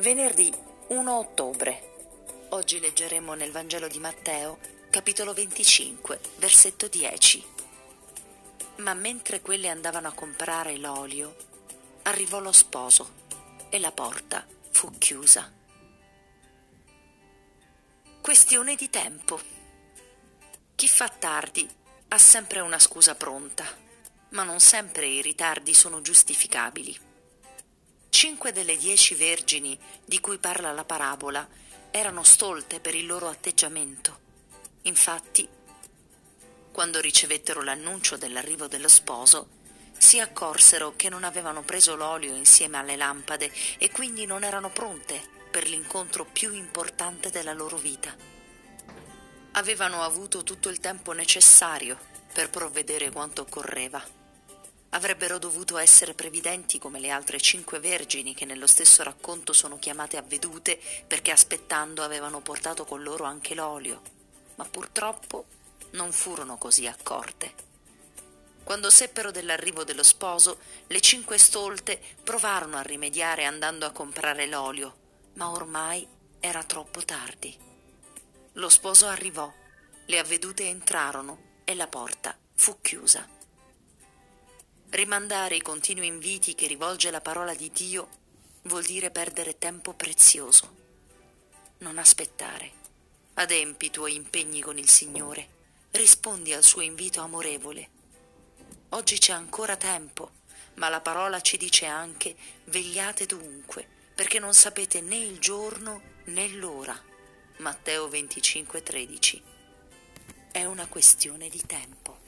Venerdì 1 ottobre. Oggi leggeremo nel Vangelo di Matteo, capitolo 25, versetto 10. Ma mentre quelle andavano a comprare l'olio, arrivò lo sposo e la porta fu chiusa. Questione di tempo. Chi fa tardi ha sempre una scusa pronta, ma non sempre i ritardi sono giustificabili. Cinque delle dieci vergini di cui parla la parabola erano stolte per il loro atteggiamento. Infatti, quando ricevettero l'annuncio dell'arrivo dello sposo, si accorsero che non avevano preso l'olio insieme alle lampade e quindi non erano pronte per l'incontro più importante della loro vita. Avevano avuto tutto il tempo necessario per provvedere quanto occorreva Avrebbero dovuto essere previdenti come le altre cinque vergini che nello stesso racconto sono chiamate avvedute perché aspettando avevano portato con loro anche l'olio, ma purtroppo non furono così accorte. Quando seppero dell'arrivo dello sposo, le cinque stolte provarono a rimediare andando a comprare l'olio, ma ormai era troppo tardi. Lo sposo arrivò, le avvedute entrarono e la porta fu chiusa. Rimandare i continui inviti che rivolge la parola di Dio vuol dire perdere tempo prezioso. Non aspettare. Adempi i tuoi impegni con il Signore. Rispondi al suo invito amorevole. Oggi c'è ancora tempo, ma la parola ci dice anche vegliate dunque, perché non sapete né il giorno né l'ora. Matteo 25:13. È una questione di tempo.